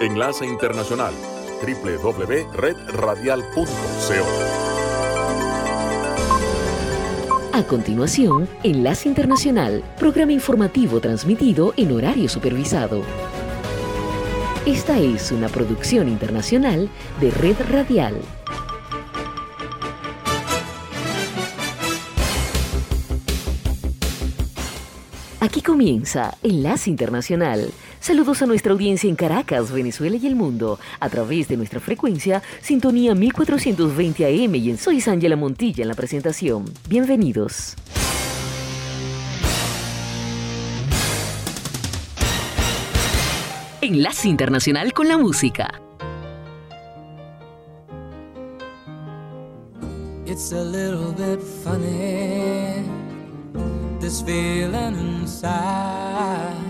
Enlace Internacional www.redradial.co. A continuación, Enlace Internacional, programa informativo transmitido en horario supervisado. Esta es una producción internacional de Red Radial. Aquí comienza Enlace Internacional. Saludos a nuestra audiencia en Caracas, Venezuela y el mundo, a través de nuestra frecuencia Sintonía 1420 AM y en Soy Ángela Montilla en la presentación. Bienvenidos. Enlace Internacional con la música. Feeling inside.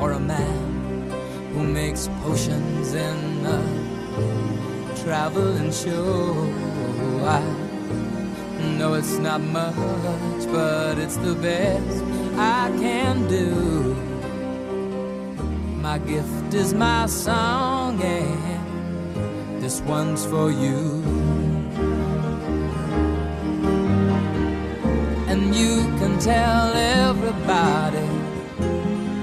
or a man who makes potions in a traveling show. I know it's not much, but it's the best I can do. My gift is my song, and this one's for you. And you can tell everybody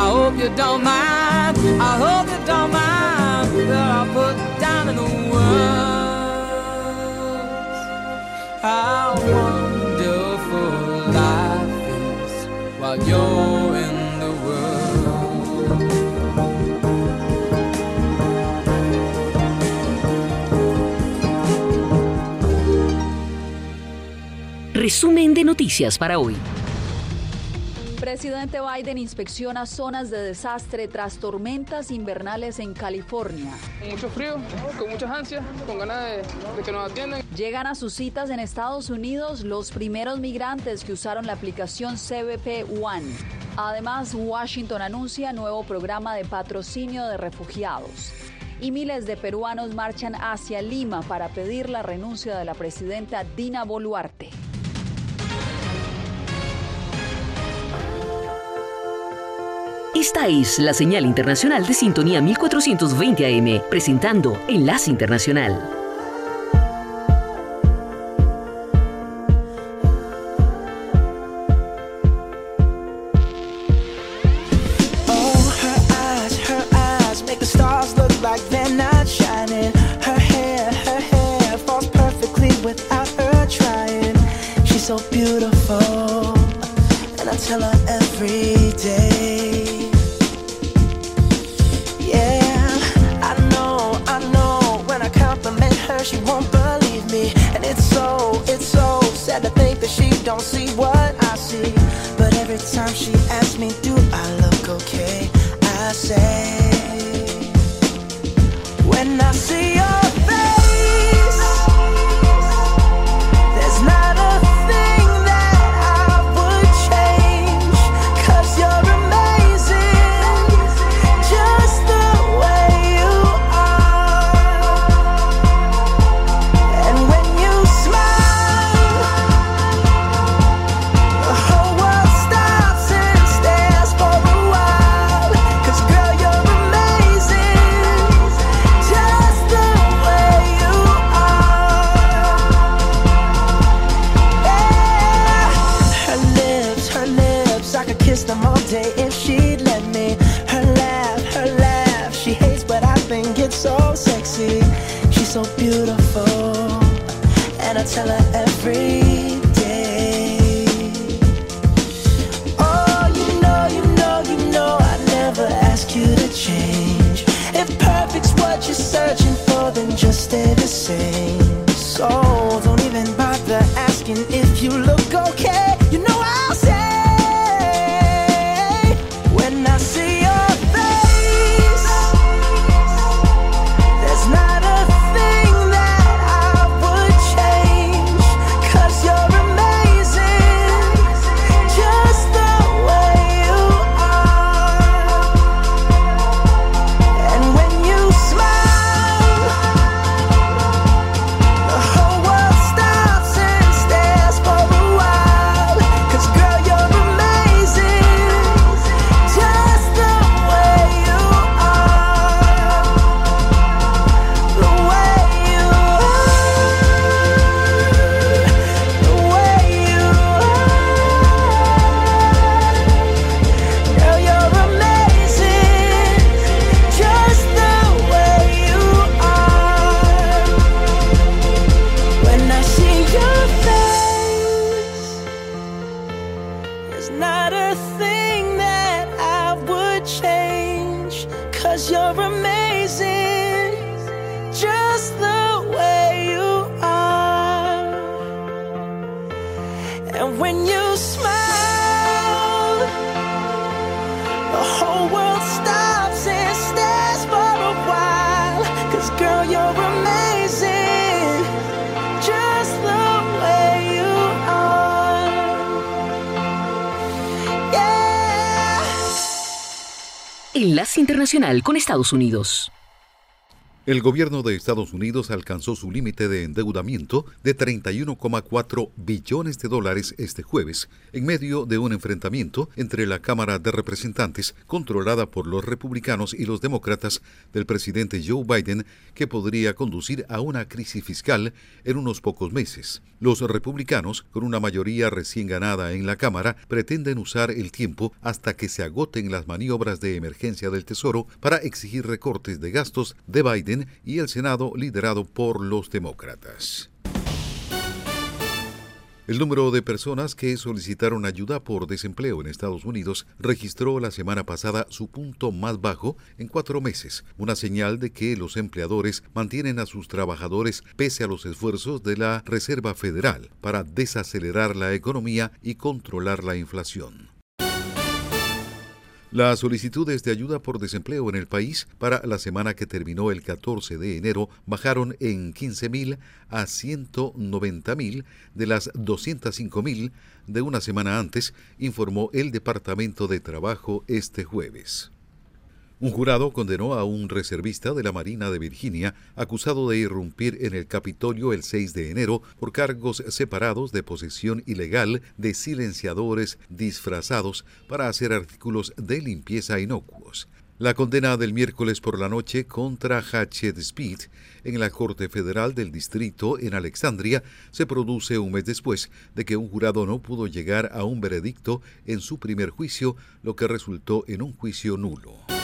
I hope you don't mind. I hope you don't mind that I put down in the words how wonderful life is while you're in the world. Resumen de noticias para hoy. Presidente Biden inspecciona zonas de desastre tras tormentas invernales en California. Con mucho frío, con muchas ansias, con ganas de, de que nos atiendan. Llegan a sus citas en Estados Unidos los primeros migrantes que usaron la aplicación CBP One. Además, Washington anuncia nuevo programa de patrocinio de refugiados. Y miles de peruanos marchan hacia Lima para pedir la renuncia de la presidenta Dina Boluarte. Esta es la señal internacional de sintonía 1420 AM, presentando Enlace Internacional. sexy, she's so beautiful, and I tell her every day. Oh, you know, you know, you know, I never ask you to change. If perfect's what you're searching for, then just stay the same. So don't even bother asking if you look okay. You know I. Enlace Internacional con Estados Unidos. El gobierno de Estados Unidos alcanzó su límite de endeudamiento de 31,4 billones de dólares este jueves, en medio de un enfrentamiento entre la Cámara de Representantes, controlada por los republicanos y los demócratas del presidente Joe Biden, que podría conducir a una crisis fiscal en unos pocos meses. Los republicanos, con una mayoría recién ganada en la Cámara, pretenden usar el tiempo hasta que se agoten las maniobras de emergencia del Tesoro para exigir recortes de gastos de Biden y el Senado liderado por los demócratas. El número de personas que solicitaron ayuda por desempleo en Estados Unidos registró la semana pasada su punto más bajo en cuatro meses, una señal de que los empleadores mantienen a sus trabajadores pese a los esfuerzos de la Reserva Federal para desacelerar la economía y controlar la inflación. Las solicitudes de ayuda por desempleo en el país para la semana que terminó el 14 de enero bajaron en 15.000 a 190.000 de las 205.000 de una semana antes, informó el Departamento de Trabajo este jueves. Un jurado condenó a un reservista de la Marina de Virginia acusado de irrumpir en el Capitolio el 6 de enero por cargos separados de posesión ilegal de silenciadores disfrazados para hacer artículos de limpieza inocuos. La condena del miércoles por la noche contra Hatchet Speed en la Corte Federal del Distrito en Alexandria se produce un mes después de que un jurado no pudo llegar a un veredicto en su primer juicio, lo que resultó en un juicio nulo.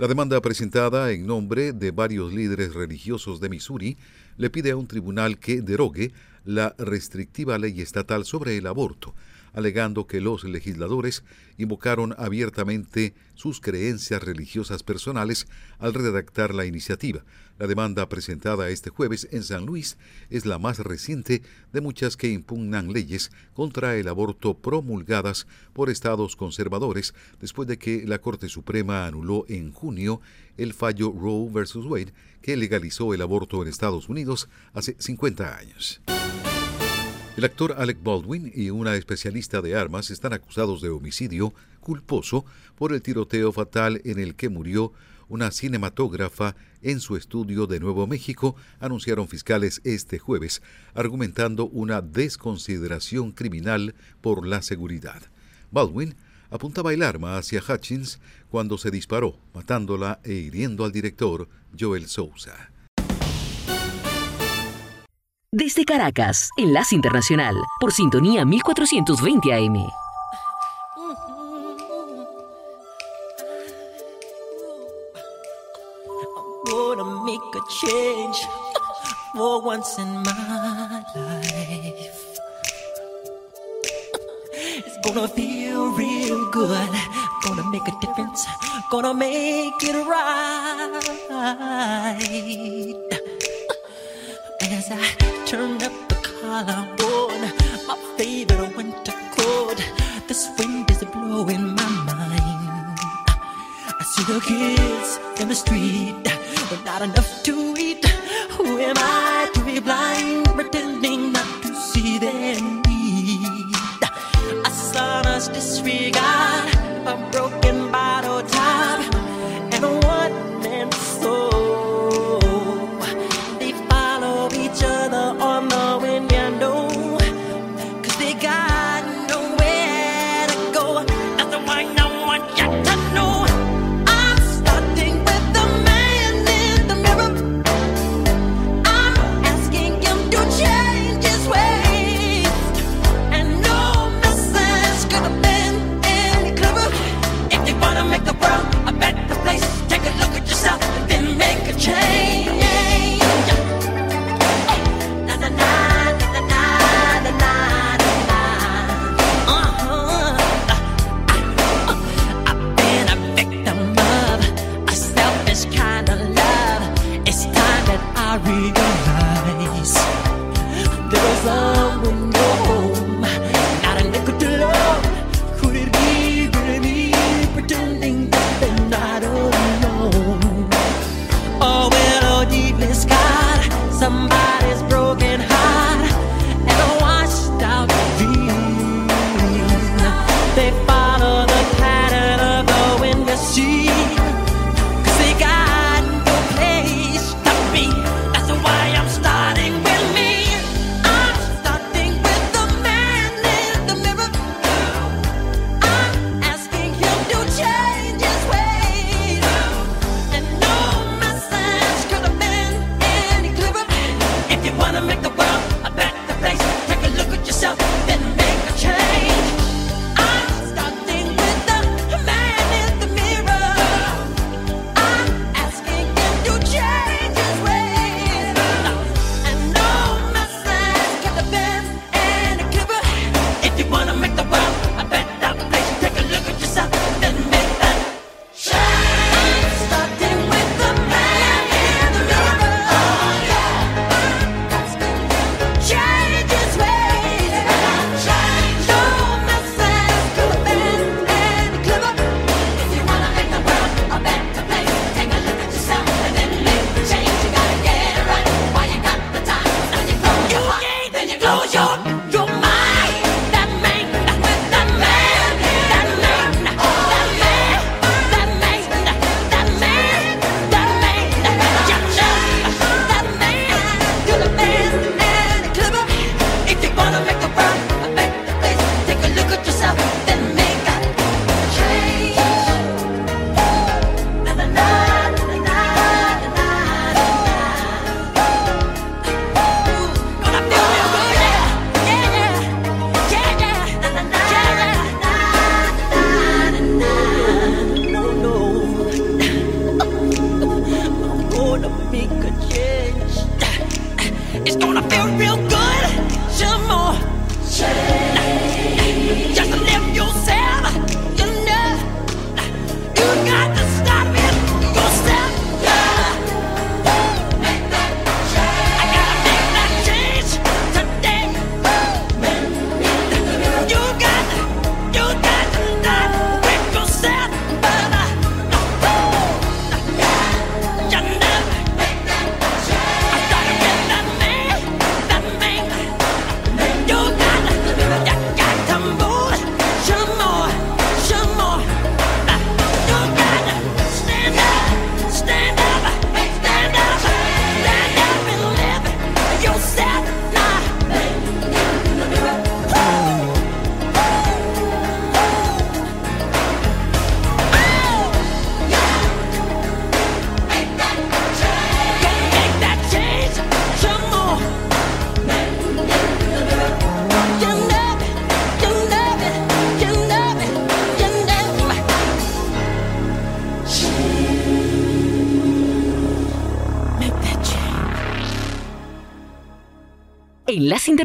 La demanda presentada en nombre de varios líderes religiosos de Missouri le pide a un tribunal que derogue la restrictiva ley estatal sobre el aborto, alegando que los legisladores invocaron abiertamente sus creencias religiosas personales al redactar la iniciativa. La demanda presentada este jueves en San Luis es la más reciente de muchas que impugnan leyes contra el aborto promulgadas por estados conservadores después de que la Corte Suprema anuló en junio el fallo Roe vs. Wade que legalizó el aborto en Estados Unidos hace 50 años. El actor Alec Baldwin y una especialista de armas están acusados de homicidio culposo por el tiroteo fatal en el que murió una cinematógrafa en su estudio de Nuevo México, anunciaron fiscales este jueves, argumentando una desconsideración criminal por la seguridad. Baldwin apuntaba el arma hacia Hutchins cuando se disparó, matándola e hiriendo al director Joel Sousa. Desde Caracas, Enlace Internacional, por sintonía 1420 AM. Change for once in my life. It's gonna feel real good. Gonna make a difference. Gonna make it right. As I turn up the collar on my favorite winter coat. This wind is blowing my mind. I see the kids in the street, but not enough to eat. Who am I to be blind, pretending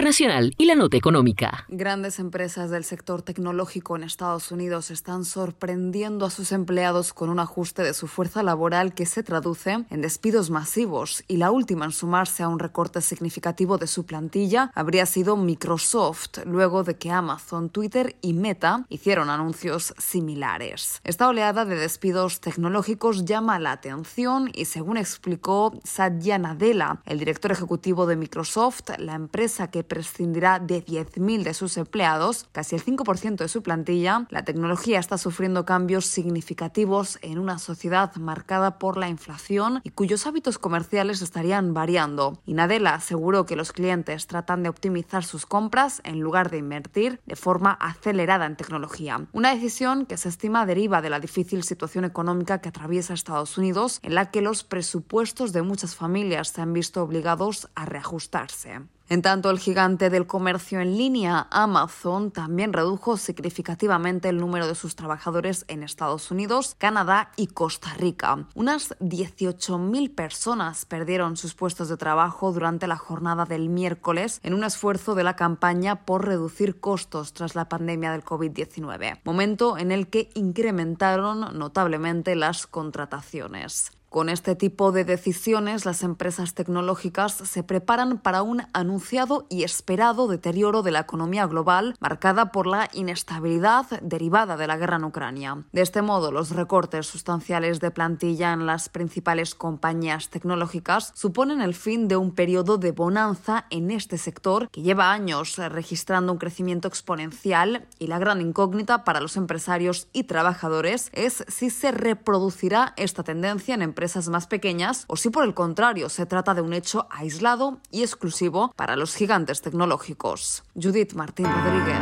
Internacional y la Nota Económica. Grandes empresas del sector tecnológico en Estados Unidos están sorprendiendo a sus empleados con un ajuste de su fuerza laboral que se traduce en despidos masivos y la última en sumarse a un recorte significativo de su plantilla habría sido Microsoft, luego de que Amazon, Twitter y Meta hicieron anuncios similares. Esta oleada de despidos tecnológicos llama la atención y según explicó Satya Nadella, el director ejecutivo de Microsoft, la empresa que prescindirá de 10.000 de sus empleados, casi el 5% de su plantilla, la tecnología está sufriendo cambios significativos en una sociedad marcada por la inflación y cuyos hábitos comerciales estarían variando. Y Nadella aseguró que los clientes tratan de optimizar sus compras en lugar de invertir de forma acelerada en tecnología. Una decisión que se estima deriva de la difícil situación económica que atraviesa Estados Unidos, en la que los presupuestos de muchas familias se han visto obligados a reajustarse. En tanto, el gigante del comercio en línea, Amazon, también redujo significativamente el número de sus trabajadores en Estados Unidos, Canadá y Costa Rica. Unas 18.000 personas perdieron sus puestos de trabajo durante la jornada del miércoles en un esfuerzo de la campaña por reducir costos tras la pandemia del COVID-19, momento en el que incrementaron notablemente las contrataciones. Con este tipo de decisiones, las empresas tecnológicas se preparan para un anunciado y esperado deterioro de la economía global, marcada por la inestabilidad derivada de la guerra en Ucrania. De este modo, los recortes sustanciales de plantilla en las principales compañías tecnológicas suponen el fin de un periodo de bonanza en este sector que lleva años registrando un crecimiento exponencial y la gran incógnita para los empresarios y trabajadores es si se reproducirá esta tendencia en empresas más pequeñas o si por el contrario se trata de un hecho aislado y exclusivo para los gigantes tecnológicos. Judith Martín Rodríguez.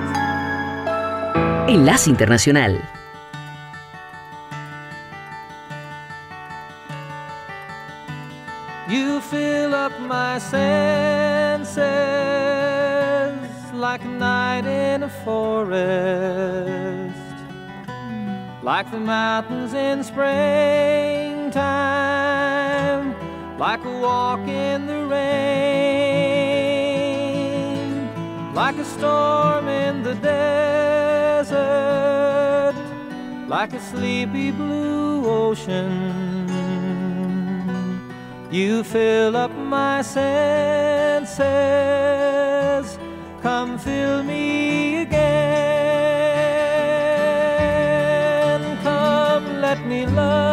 Enlace Internacional. You fill up my senses like a night in a forest. like the mountains in springtime, like a walk in the rain, like a storm in the desert, like a sleepy blue ocean. You fill up my senses, come fill me again. Come let me love.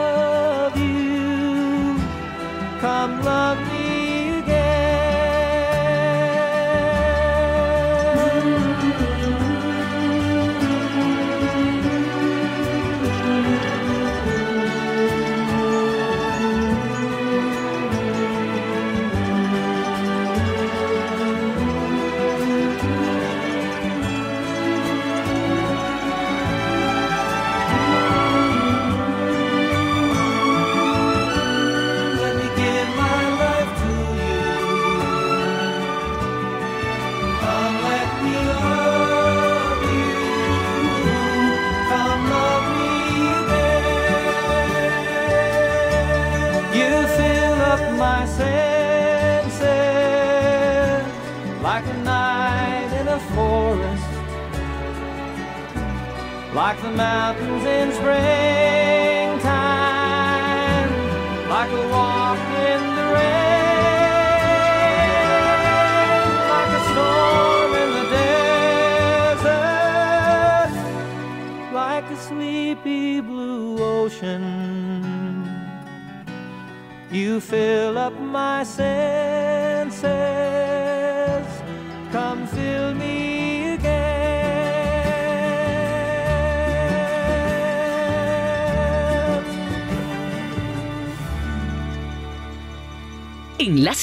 Come, love me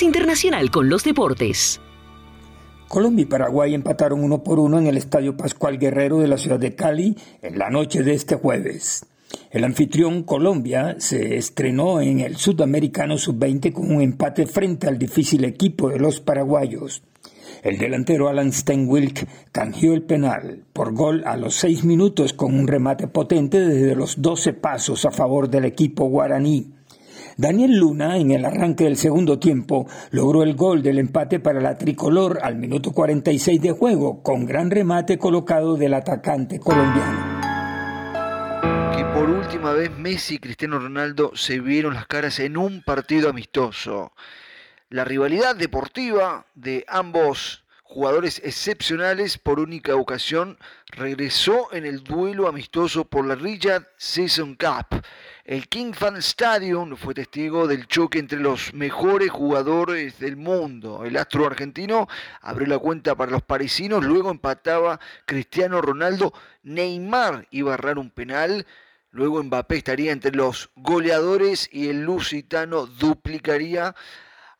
Internacional con los deportes. Colombia y Paraguay empataron uno por uno en el Estadio Pascual Guerrero de la ciudad de Cali en la noche de este jueves. El anfitrión Colombia se estrenó en el Sudamericano Sub-20 con un empate frente al difícil equipo de los paraguayos. El delantero Alan Steinwilk canjeó el penal por gol a los seis minutos con un remate potente desde los doce pasos a favor del equipo guaraní. Daniel Luna, en el arranque del segundo tiempo, logró el gol del empate para la tricolor al minuto 46 de juego, con gran remate colocado del atacante colombiano. Que por última vez Messi y Cristiano Ronaldo se vieron las caras en un partido amistoso. La rivalidad deportiva de ambos jugadores excepcionales por única ocasión regresó en el duelo amistoso por la Riyadh Season Cup. El King Fan Stadium fue testigo del choque entre los mejores jugadores del mundo. El astro argentino abrió la cuenta para los parisinos, luego empataba Cristiano Ronaldo, Neymar iba a errar un penal. Luego Mbappé estaría entre los goleadores y el lusitano duplicaría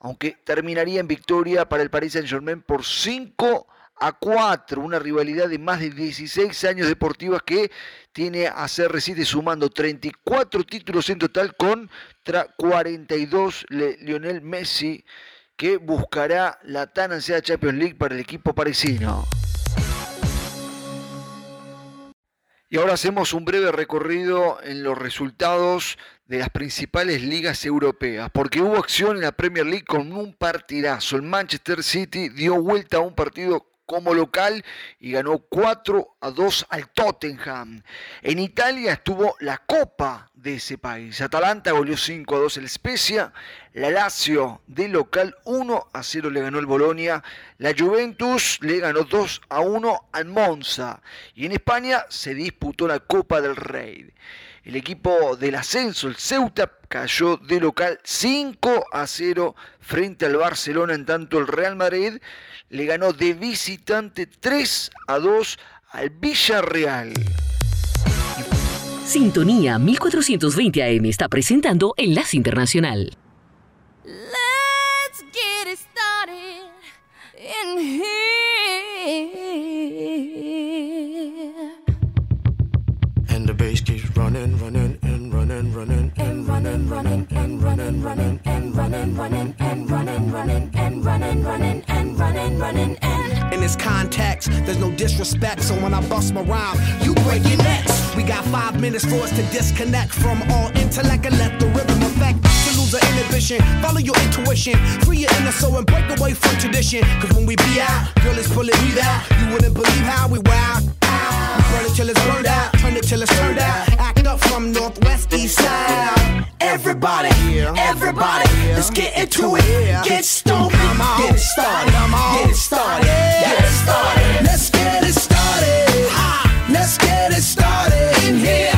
aunque terminaría en victoria para el Paris Saint-Germain por 5 a 4, una rivalidad de más de 16 años deportivas que tiene a CR7 sumando 34 títulos en total contra 42 Lionel Messi que buscará la tan ansiada Champions League para el equipo parisino. Y ahora hacemos un breve recorrido en los resultados de las principales ligas europeas, porque hubo acción en la Premier League con un partidazo. El Manchester City dio vuelta a un partido como local y ganó 4 a 2 al Tottenham. En Italia estuvo la Copa de ese país. Atalanta goleó 5 a 2 el Spezia, la Lazio de local 1 a 0 le ganó el Bolonia, la Juventus le ganó 2 a 1 al Monza y en España se disputó la Copa del Rey. El equipo del ascenso, el Ceuta, cayó de local 5 a 0 frente al Barcelona, en tanto el Real Madrid le ganó de visitante 3 a 2 al Villarreal. Sintonía 1420 AM está presentando Enlace Internacional. In here. And the bass keeps running, running, and running, running, and running, running, and running, running, and running, running, and running, running, and running, running, and running, running, and. In this context, there's no disrespect, so when I bust my rhyme, you break your necks. We got five minutes for us to disconnect from all intellect and let the rhythm affect. Lose the inhibition, follow your intuition, free your inner soul and break away from tradition. Cause when we be out, girl, it's pulling me out. You wouldn't believe how we wow. We burn it till it's burned out, turn it till it's turned out. Act up from northwest east side. Everybody, everybody, let's get into it. Get stoked, get it started, get it started, get it started. Let's get it started. Let's get it started in here.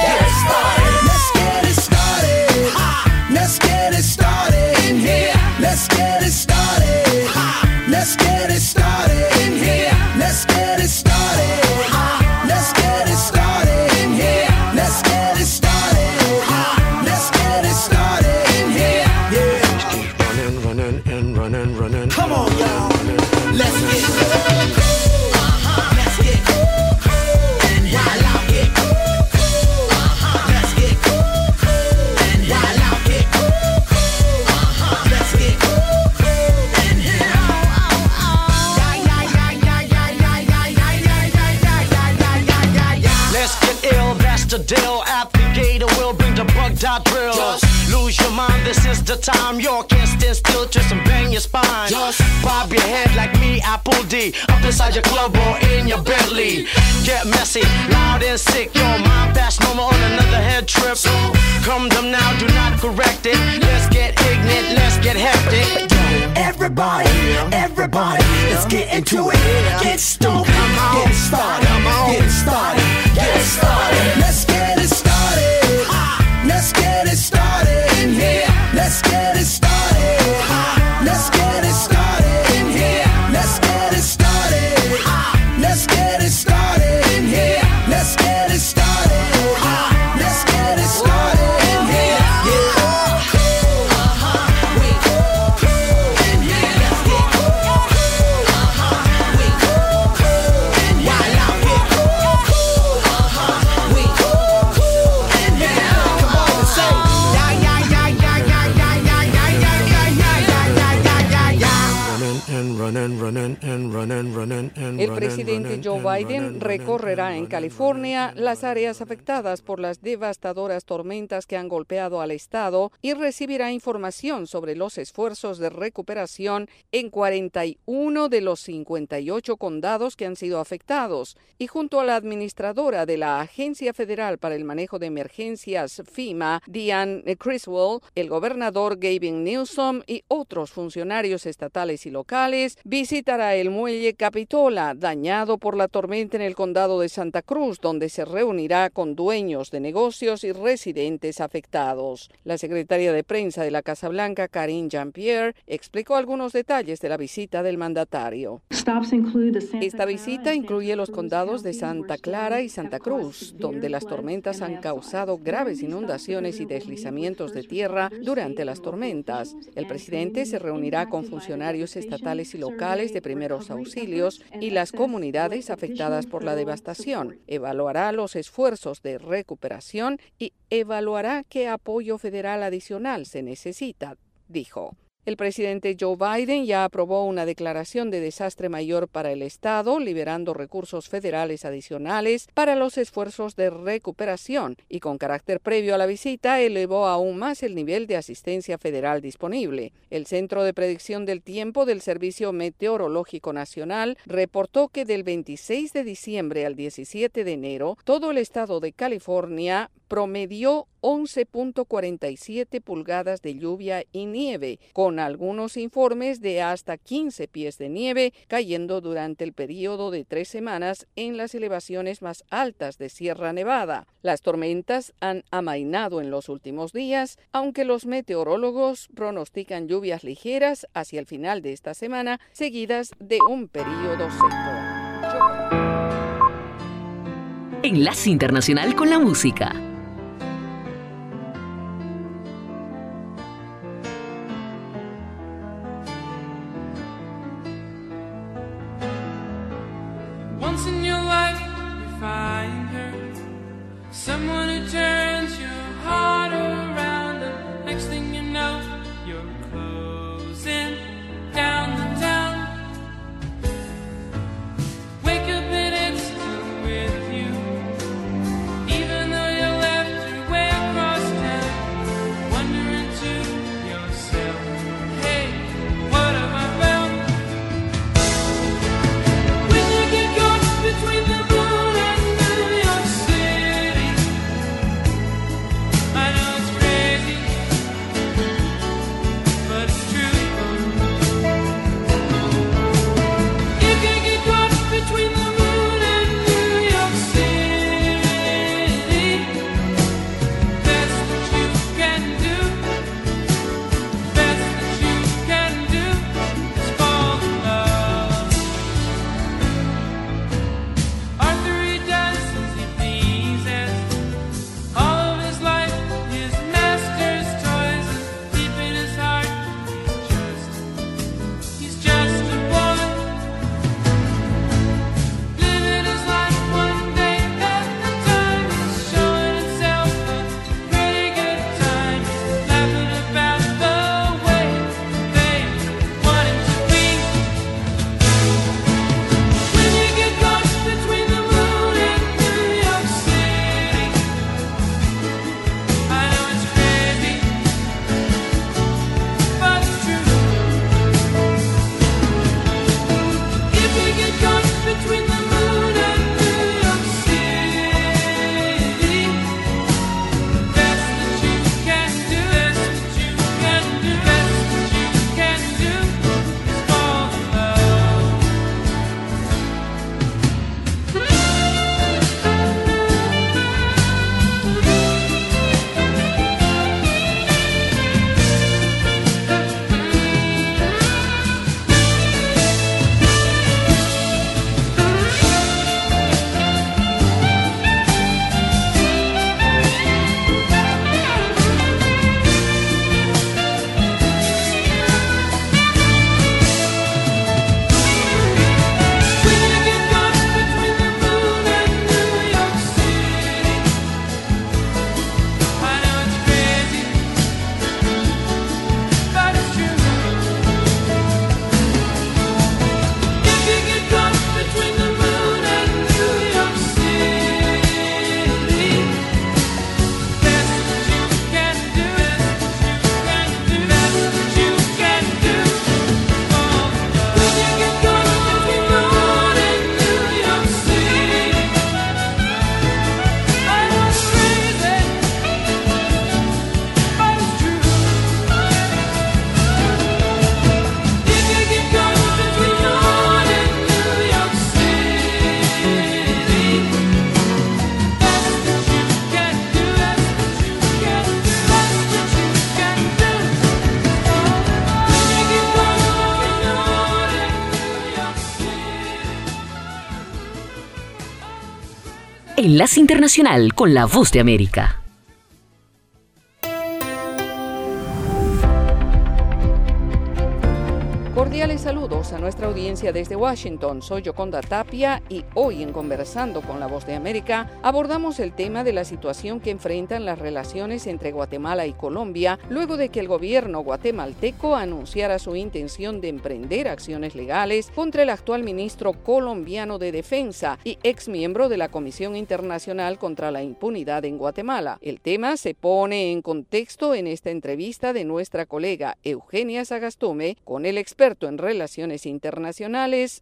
Drill. lose your mind. This is the time. You can't stand still, twist and bang your spine. Just bob your head like me, Apple D. Up inside your club or in your Bentley. Get messy, loud and sick. Your mind fast, no more on another head trip. So come them now, do not correct it. Let's get ignorant, let's get hectic. Everybody, everybody, let's get into it. Get stoked, get started, get started, get started. Let's get it started. En California las áreas afectadas por las devastadoras tormentas que han golpeado al estado y recibirá información sobre los esfuerzos de recuperación en 41 de los 58 condados que han sido afectados. Y junto a la administradora de la Agencia Federal para el Manejo de Emergencias FEMA, Diane Criswell, el gobernador Gavin Newsom y otros funcionarios estatales y locales, visitará el muelle Capitola, dañado por la tormenta en el condado de Santa Cruz, donde se reunirá con dueños de negocios y residentes afectados. La secretaria de prensa de la Casa Blanca, Karine Jean-Pierre, explicó algunos detalles de la visita del mandatario. Esta visita incluye los condados de Santa Clara y Santa Cruz, donde las tormentas han causado graves inundaciones y deslizamientos de tierra durante las tormentas. El presidente se reunirá con funcionarios estatales y locales de primeros auxilios y las comunidades afectadas por la devastación. Evaluará los esfuerzos de recuperación y evaluará qué apoyo federal adicional se necesita, dijo. El presidente Joe Biden ya aprobó una declaración de desastre mayor para el Estado, liberando recursos federales adicionales para los esfuerzos de recuperación y con carácter previo a la visita elevó aún más el nivel de asistencia federal disponible. El Centro de Predicción del Tiempo del Servicio Meteorológico Nacional reportó que del 26 de diciembre al 17 de enero, todo el estado de California promedió 11.47 pulgadas de lluvia y nieve, con algunos informes de hasta 15 pies de nieve cayendo durante el periodo de tres semanas en las elevaciones más altas de Sierra Nevada. Las tormentas han amainado en los últimos días, aunque los meteorólogos pronostican lluvias ligeras hacia el final de esta semana, seguidas de un periodo seco. Enlace Internacional con la Música. Enlace Internacional con la Voz de América. Desde Washington. Soy Yoconda Tapia y hoy en Conversando con la Voz de América abordamos el tema de la situación que enfrentan las relaciones entre Guatemala y Colombia luego de que el gobierno guatemalteco anunciara su intención de emprender acciones legales contra el actual ministro colombiano de Defensa y ex miembro de la Comisión Internacional contra la Impunidad en Guatemala. El tema se pone en contexto en esta entrevista de nuestra colega Eugenia Sagastume con el experto en relaciones internacionales,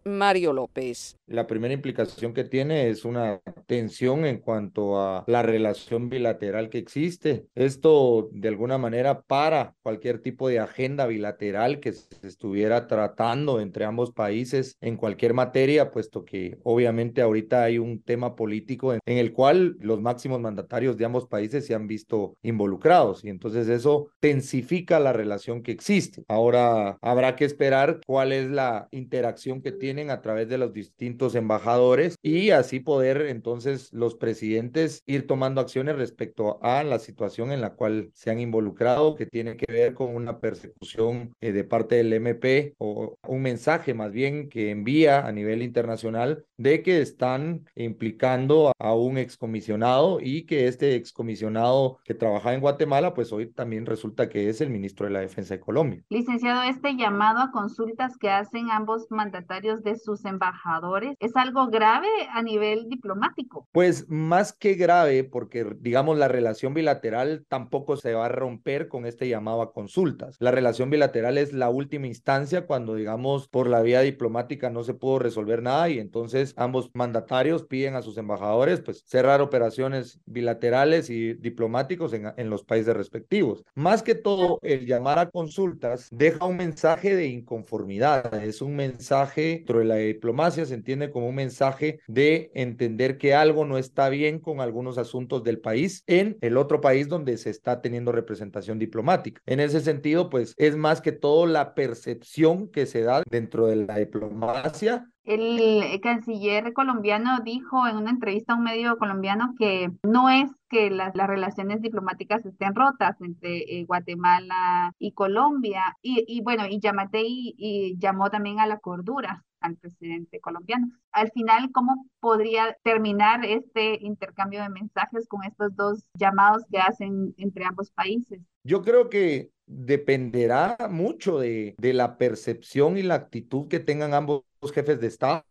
Mario López. La primera implicación que tiene es una tensión en cuanto a la relación bilateral que existe. Esto de alguna manera para cualquier tipo de agenda bilateral que se estuviera tratando entre ambos países en cualquier materia, puesto que obviamente ahorita hay un tema político en, el cual los máximos mandatarios de ambos países se han visto involucrados y entonces eso tensifica la relación que existe. Ahora habrá que esperar cuál es la interacción que tienen a través de los distintos embajadores y así poder entonces los presidentes ir tomando acciones respecto a la situación en la cual se han involucrado, que tiene que ver con una persecución eh, de parte del MP o un mensaje más bien que envía a nivel internacional de que están implicando a un excomisionado y que este excomisionado que trabaja en Guatemala, pues hoy también resulta que es el ministro de la Defensa de Colombia. Licenciado, este llamado a consultas que hacen ambos mandatarios de sus embajadores ¿Es algo grave a nivel diplomático? Pues más que grave, porque digamos la relación bilateral tampoco se va a romper con este llamado a consultas. La relación bilateral es la última instancia cuando digamos por la vía diplomática no se pudo resolver nada y entonces ambos mandatarios piden a sus embajadores pues cerrar operaciones bilaterales y diplomáticos en, en los países respectivos. Más que todo, el llamar a consultas deja un mensaje de inconformidad, es un mensaje dentro de la diplomacia, se entiende como un mensaje de entender que algo no está bien con algunos asuntos del país en el otro país donde se está teniendo representación diplomática. En ese sentido, pues es más que todo la percepción que se da dentro de la diplomacia el canciller colombiano dijo en una entrevista a un medio colombiano que no es que las, relaciones diplomáticas estén rotas entre eh, Guatemala y Colombia. Y, bueno, y Yamatei y llamó también a la cordura al presidente colombiano. Al final, ¿cómo podría terminar este intercambio de mensajes con estos dos llamados que hacen entre ambos países? Yo creo que dependerá mucho de, de la percepción y la actitud que tengan ambos jefes de Estado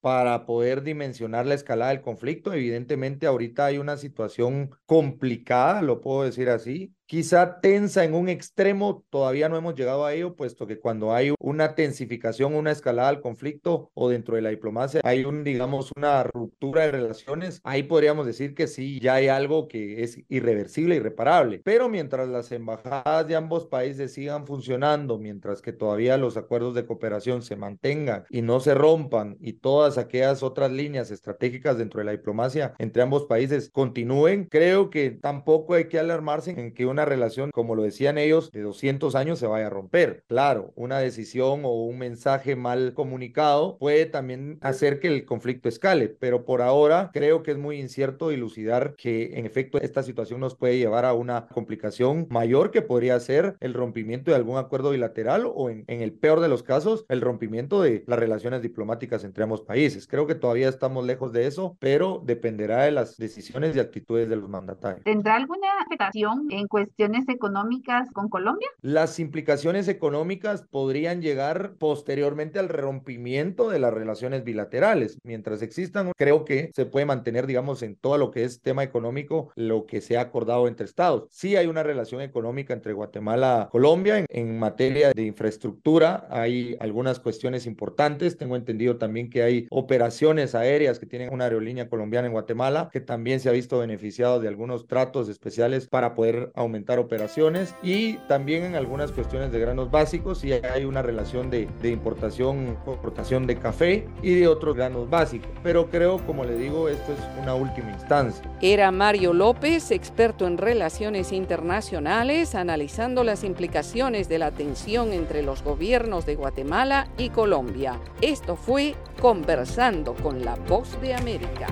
para poder dimensionar la escalada del conflicto. Evidentemente, ahorita hay una situación complicada, lo puedo decir así, quizá tensa en un extremo, todavía no hemos llegado a ello, puesto que cuando hay una tensificación, una escalada del conflicto o dentro de la diplomacia hay un, digamos, una ruptura de relaciones, ahí podríamos decir que sí, ya hay algo que es irreversible, irreparable. Pero mientras las embajadas de ambos países sigan funcionando, mientras que todavía los acuerdos de cooperación se mantengan y no se rompan y todas aquellas otras líneas estratégicas dentro de la diplomacia entre ambos países continúen, creo que tampoco hay que alarmarse en que una relación, como lo decían ellos, de 200 años se vaya a romper. Claro, una decisión o un mensaje mal comunicado puede también hacer que el conflicto escale, pero por ahora creo que es muy incierto dilucidar que en efecto esta situación nos puede llevar a una complicación mayor que podría ser el rompimiento de algún acuerdo bilateral o en, el peor de los casos el rompimiento de las relaciones diplomáticas entre ambos países. Creo que todavía estamos lejos de eso, pero dependerá de las decisiones y actitudes de los mandatarios. ¿Tendrá alguna afectación en cuestiones económicas con Colombia? Las implicaciones económicas podrían llegar posteriormente al rompimiento de las relaciones bilaterales. Mientras existan, creo que se puede mantener, digamos, en todo lo que es tema económico, lo que se ha acordado entre estados. Sí hay una relación económica entre Guatemala y Colombia en, en materia de infraestructura. Hay algunas cuestiones importantes. Tengo entendido también que hay operaciones aéreas que tienen una aerolínea colombiana en Guatemala que también se ha visto beneficiado de algunos tratos especiales para poder aumentar operaciones y también en algunas cuestiones de granos básicos y hay una relación de, de importación, exportación de café y de otros granos básicos. Pero creo, como le digo, esto es una última instancia. Era Mario López, experto en relaciones internacionales, analizando las implicaciones de la tensión entre los gobiernos de Guatemala y Colombia. Esto fue Conversando con la Voz de América.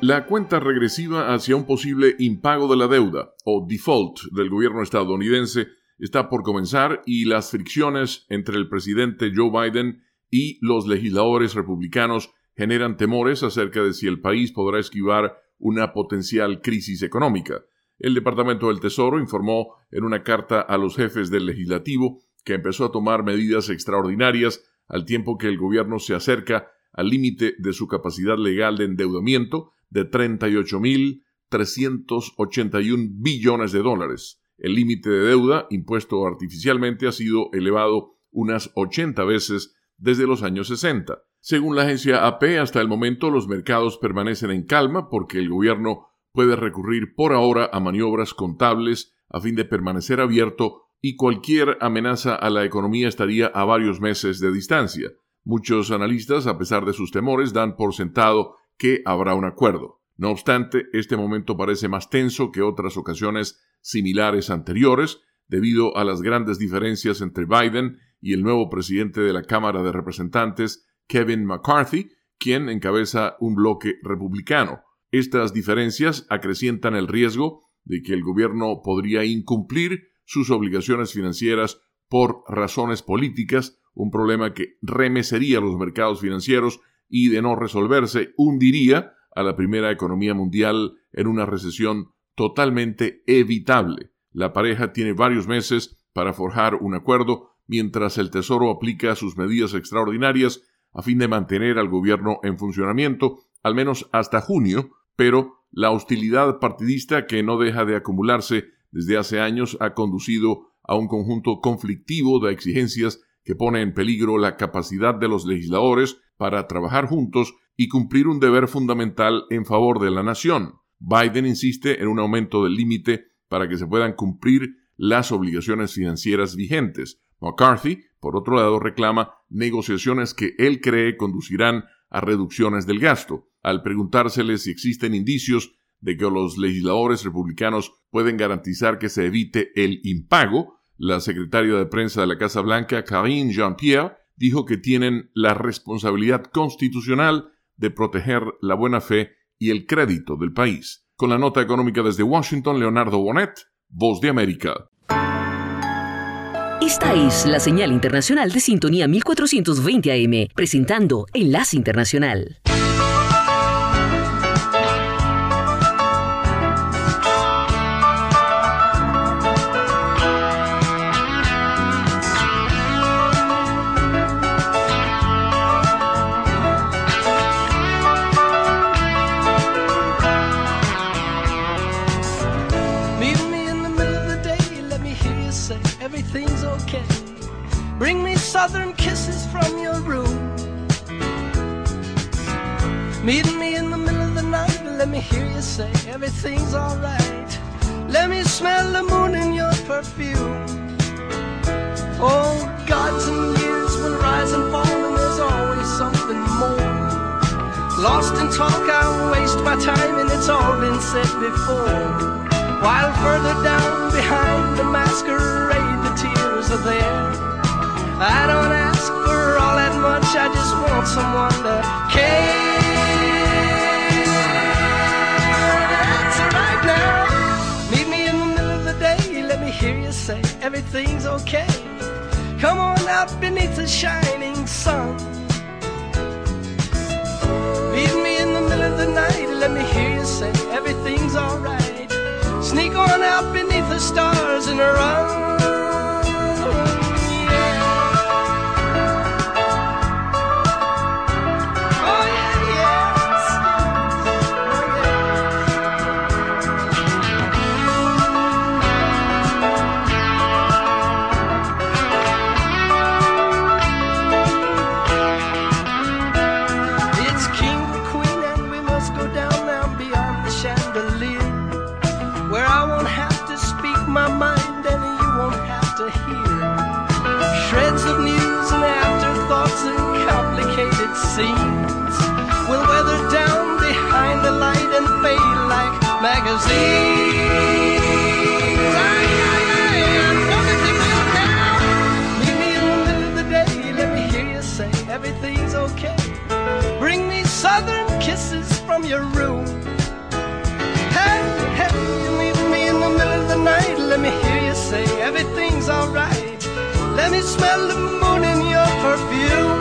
La cuenta regresiva hacia un posible impago de la deuda o default del gobierno estadounidense está por comenzar y las fricciones entre el presidente Joe Biden y los legisladores republicanos generan temores acerca de si el país podrá esquivar una potencial crisis económica. El Departamento del Tesoro informó en una carta a los jefes del legislativo que empezó a tomar medidas extraordinarias al tiempo que el gobierno se acerca al límite de su capacidad legal de endeudamiento de 38.381 billones de dólares. El límite de deuda impuesto artificialmente ha sido elevado unas 80 veces desde los años 60. Según la agencia AP, hasta el momento los mercados permanecen en calma porque el gobierno puede recurrir por ahora a maniobras contables a fin de permanecer abierto y cualquier amenaza a la economía estaría a varios meses de distancia. Muchos analistas, a pesar de sus temores, dan por sentado que habrá un acuerdo. No obstante, este momento parece más tenso que otras ocasiones similares anteriores, debido a las grandes diferencias entre Biden y el nuevo presidente de la Cámara de Representantes, Kevin McCarthy, quien encabeza un bloque republicano. Estas diferencias acrecientan el riesgo de que el gobierno podría incumplir sus obligaciones financieras por razones políticas, un problema que remecería los mercados financieros y de no resolverse hundiría a la primera economía mundial en una recesión totalmente evitable. La pareja tiene varios meses para forjar un acuerdo mientras el Tesoro aplica sus medidas extraordinarias a fin de mantener al gobierno en funcionamiento, al menos hasta junio, pero la hostilidad partidista que no deja de acumularse desde hace años ha conducido a un conjunto conflictivo de exigencias que pone en peligro la capacidad de los legisladores para trabajar juntos y cumplir un deber fundamental en favor de la nación. Biden insiste en un aumento del límite para que se puedan cumplir las obligaciones financieras vigentes. McCarthy, por otro lado, reclama negociaciones que él cree conducirán a reducciones del gasto. Al preguntársele si existen indicios de que los legisladores republicanos pueden garantizar que se evite el impago, la secretaria de prensa de la Casa Blanca, Karine Jean-Pierre, dijo que tienen la responsabilidad constitucional de proteger la buena fe y el crédito del país. Con la nota económica desde Washington, Leonardo Bonet, Voz de América. Esta es la señal internacional de sintonía 1420 AM, presentando Enlace Internacional. Bring me southern kisses from your room. Meet me in the middle of the night, let me hear you say everything's alright. Let me smell the moon in your perfume. Oh, gods and years will rise and fall, and there's always something more. Lost in talk, I waste my time, and it's all been said before. While further down behind the masquerade, the tears are there. I don't ask for all that much, I just want someone to care. That's right now. Meet me in the middle of the day, let me hear you say everything's okay. Come on out beneath the shining sun. Meet me in the middle of the night, let me hear you say everything's alright. Sneak on out beneath the stars and run. your room. Hey, hey, you meet me in the middle of the night. Let me hear you say everything's alright. Let me smell the moon in your perfume.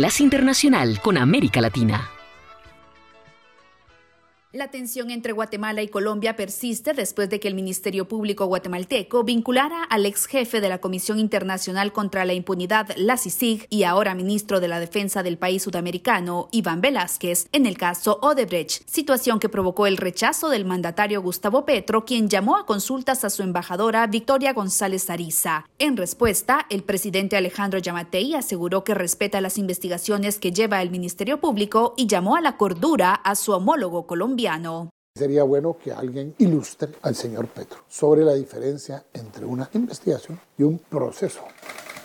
Enlace Internacional con América Latina. La tensión entre Guatemala y Colombia persiste después de que el Ministerio Público guatemalteco vinculara al ex jefe de la Comisión Internacional contra la Impunidad, la CICIG, y ahora ministro de la Defensa del país sudamericano, Iván Velázquez, en el caso Odebrecht, situación que provocó el rechazo del mandatario Gustavo Petro, quien llamó a consultas a su embajadora Victoria González Ariza. En respuesta, el presidente Alejandro Yamatei aseguró que respeta las investigaciones que lleva el Ministerio Público y llamó a la cordura a su homólogo colombiano. Sería bueno que alguien ilustre al señor Petro sobre la diferencia entre una investigación y un proceso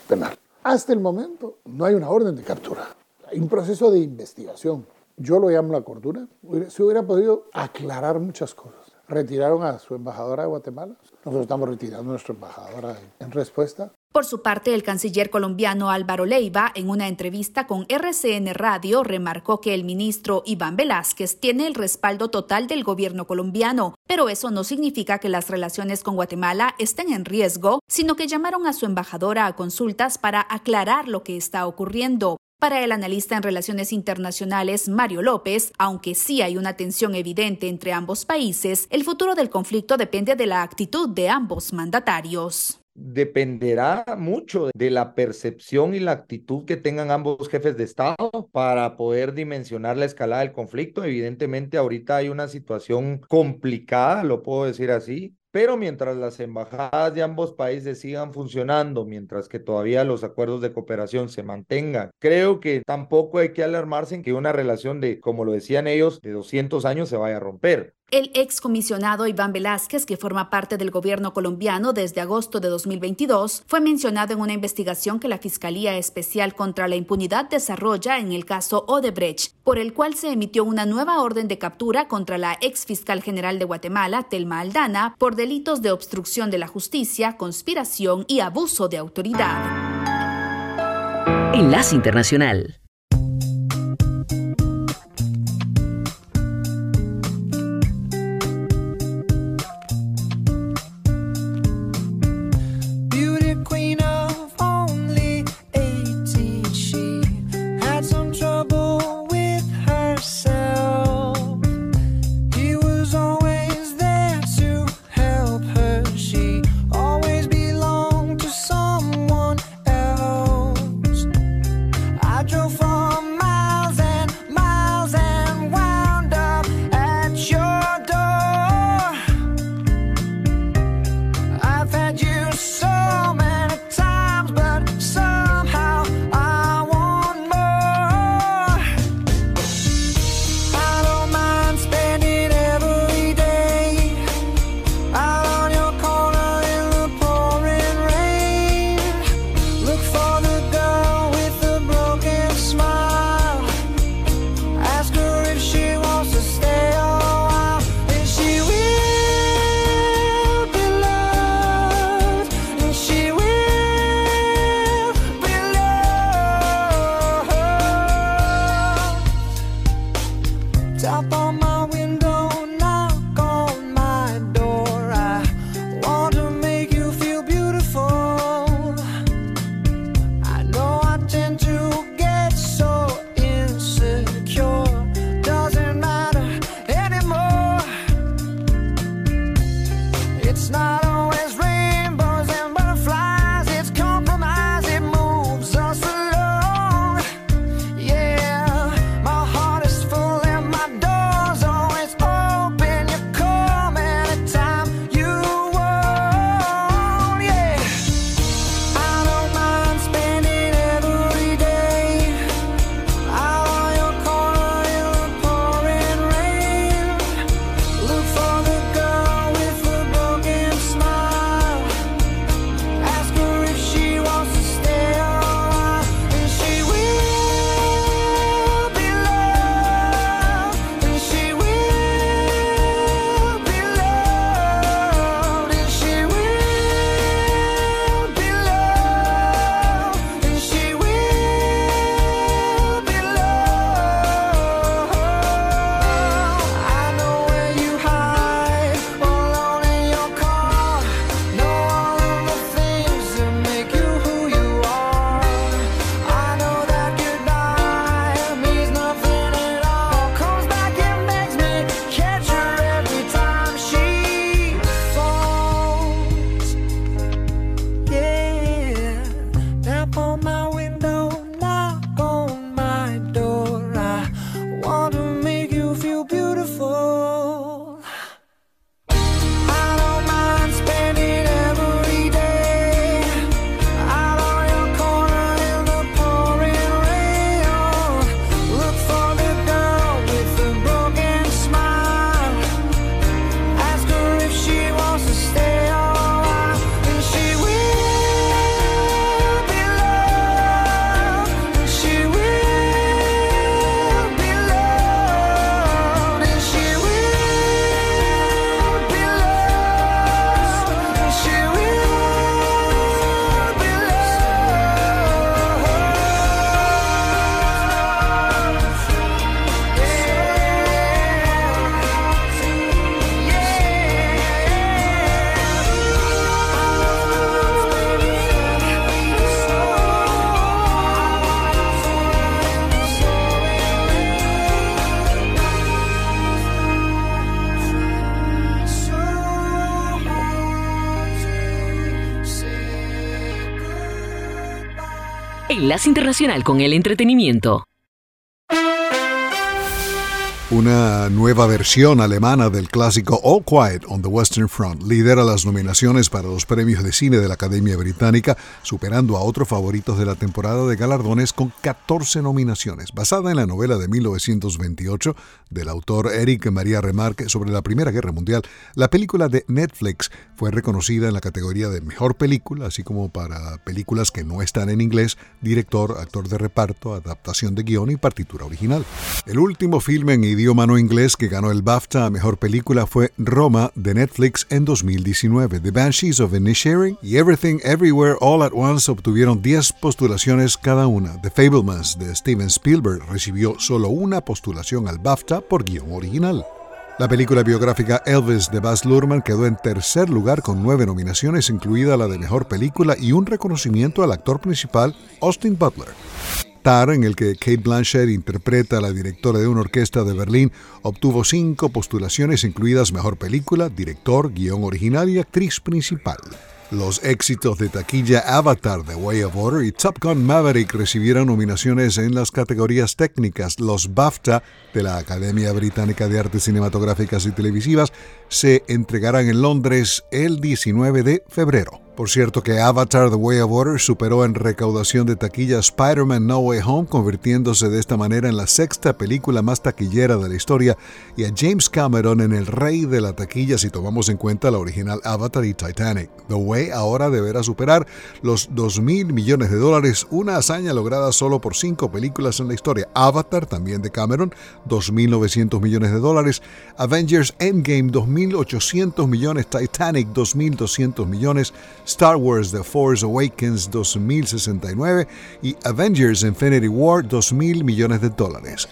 penal. Hasta el momento no hay una orden de captura, hay un proceso de investigación. Yo lo llamo la cordura. Se hubiera podido aclarar muchas cosas. Retiraron a su embajadora de Guatemala. Nosotros estamos retirando a nuestra embajadora en respuesta. Por su parte, el canciller colombiano Álvaro Leiva, en una entrevista con RCN Radio, remarcó que el ministro Iván Velázquez tiene el respaldo total del gobierno colombiano, pero eso no significa que las relaciones con Guatemala estén en riesgo, sino que llamaron a su embajadora a consultas para aclarar lo que está ocurriendo. Para el analista en relaciones internacionales Mario López, aunque sí hay una tensión evidente entre ambos países, el futuro del conflicto depende de la actitud de ambos mandatarios dependerá mucho de la percepción y la actitud que tengan ambos jefes de Estado para poder dimensionar la escalada del conflicto. Evidentemente, ahorita hay una situación complicada, lo puedo decir así, pero mientras las embajadas de ambos países sigan funcionando, mientras que todavía los acuerdos de cooperación se mantengan, creo que tampoco hay que alarmarse en que una relación de, como lo decían ellos, de 200 años se vaya a romper. El excomisionado Iván Velázquez, que forma parte del gobierno colombiano desde agosto de 2022, fue mencionado en una investigación que la Fiscalía Especial contra la Impunidad desarrolla en el caso Odebrecht, por el cual se emitió una nueva orden de captura contra la ex fiscal general de Guatemala, Telma Aldana, por delitos de obstrucción de la justicia, conspiración y abuso de autoridad. Enlace Internacional. Internacional con el Entretenimiento. Una nueva versión alemana del clásico All Quiet on the Western Front lidera las nominaciones para los premios de cine de la Academia Británica, superando a otros favoritos de la temporada de galardones con 14 nominaciones. Basada en la novela de 1928 del autor Eric Maria Remarque sobre la Primera Guerra Mundial, la película de Netflix fue reconocida en la categoría de Mejor Película, así como para películas que no están en inglés, director, actor de reparto, adaptación de guion y partitura original. El último filme en idioma no inglés que ganó el BAFTA a Mejor Película fue Roma de Netflix en 2019. The Banshees of Inisherin y Everything Everywhere All at Once obtuvieron 10 postulaciones cada una. The Fablemans de Steven Spielberg recibió solo una postulación al BAFTA por guion original. La película biográfica Elvis de Baz Luhrmann quedó en tercer lugar con nueve nominaciones, incluida la de Mejor Película y un reconocimiento al actor principal, Austin Butler. En el que Kate Blanchett interpreta a la directora de una orquesta de Berlín, obtuvo cinco postulaciones, incluidas Mejor Película, Director, Guión Original y Actriz Principal. Los éxitos de taquilla Avatar The Way of Water y Top Gun Maverick recibieron nominaciones en las categorías técnicas. Los BAFTA de la Academia Británica de Artes Cinematográficas y Televisivas se entregarán en Londres el 19 de febrero. Por cierto que Avatar The Way of Water superó en recaudación de taquilla Spider-Man No Way Home, convirtiéndose de esta manera en la sexta película más taquillera de la historia y a James Cameron en el rey de la taquilla si tomamos en cuenta la original Avatar y Titanic. The Way ahora deberá superar los 2 mil millones de dólares, una hazaña lograda solo por cinco películas en la historia. Avatar, también de Cameron, 2.900 millones de dólares. Avengers Endgame, 2.800 millones. Titanic, 2.200 millones. Star Wars The Force Awakens 2069 y Avengers Infinity War 2.000 millones de dólares.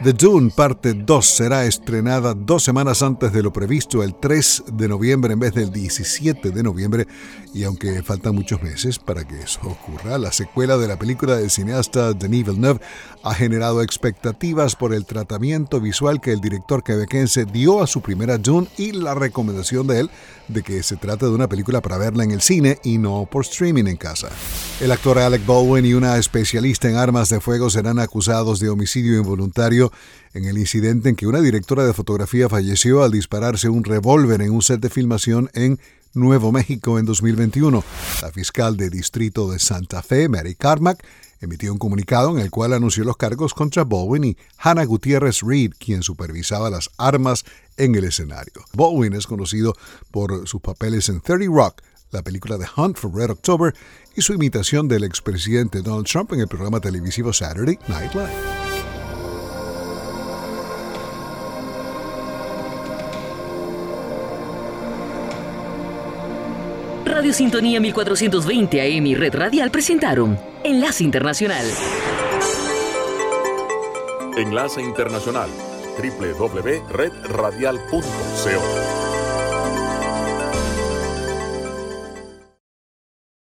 The Dune Parte 2 será estrenada dos semanas antes de lo previsto, el 3 de noviembre en vez del 17 de noviembre, y aunque faltan muchos meses para que eso ocurra, la secuela de la película del cineasta Denis Villeneuve ha generado expectativas por el tratamiento visual que el director quebequense dio a su primera Dune y la recomendación de él de que se trata de una película para verla en el cine y no por streaming en casa. El actor Alec Baldwin y una especialista en armas de fuego serán acusados de homicidio involuntario en el incidente en que una directora de fotografía falleció al dispararse un revólver en un set de filmación en Nuevo México en 2021. La fiscal de distrito de Santa Fe, Mary Carmack, emitió un comunicado en el cual anunció los cargos contra Baldwin y Hannah Gutiérrez Reed, quien supervisaba las armas en el escenario. Baldwin es conocido por sus papeles en 30 Rock, la película The Hunt for Red October y su imitación del expresidente Donald Trump en el programa televisivo Saturday Night Live. Sintonía 1420 AM y Red Radial presentaron Enlace Internacional. Enlace Internacional www.redradial.co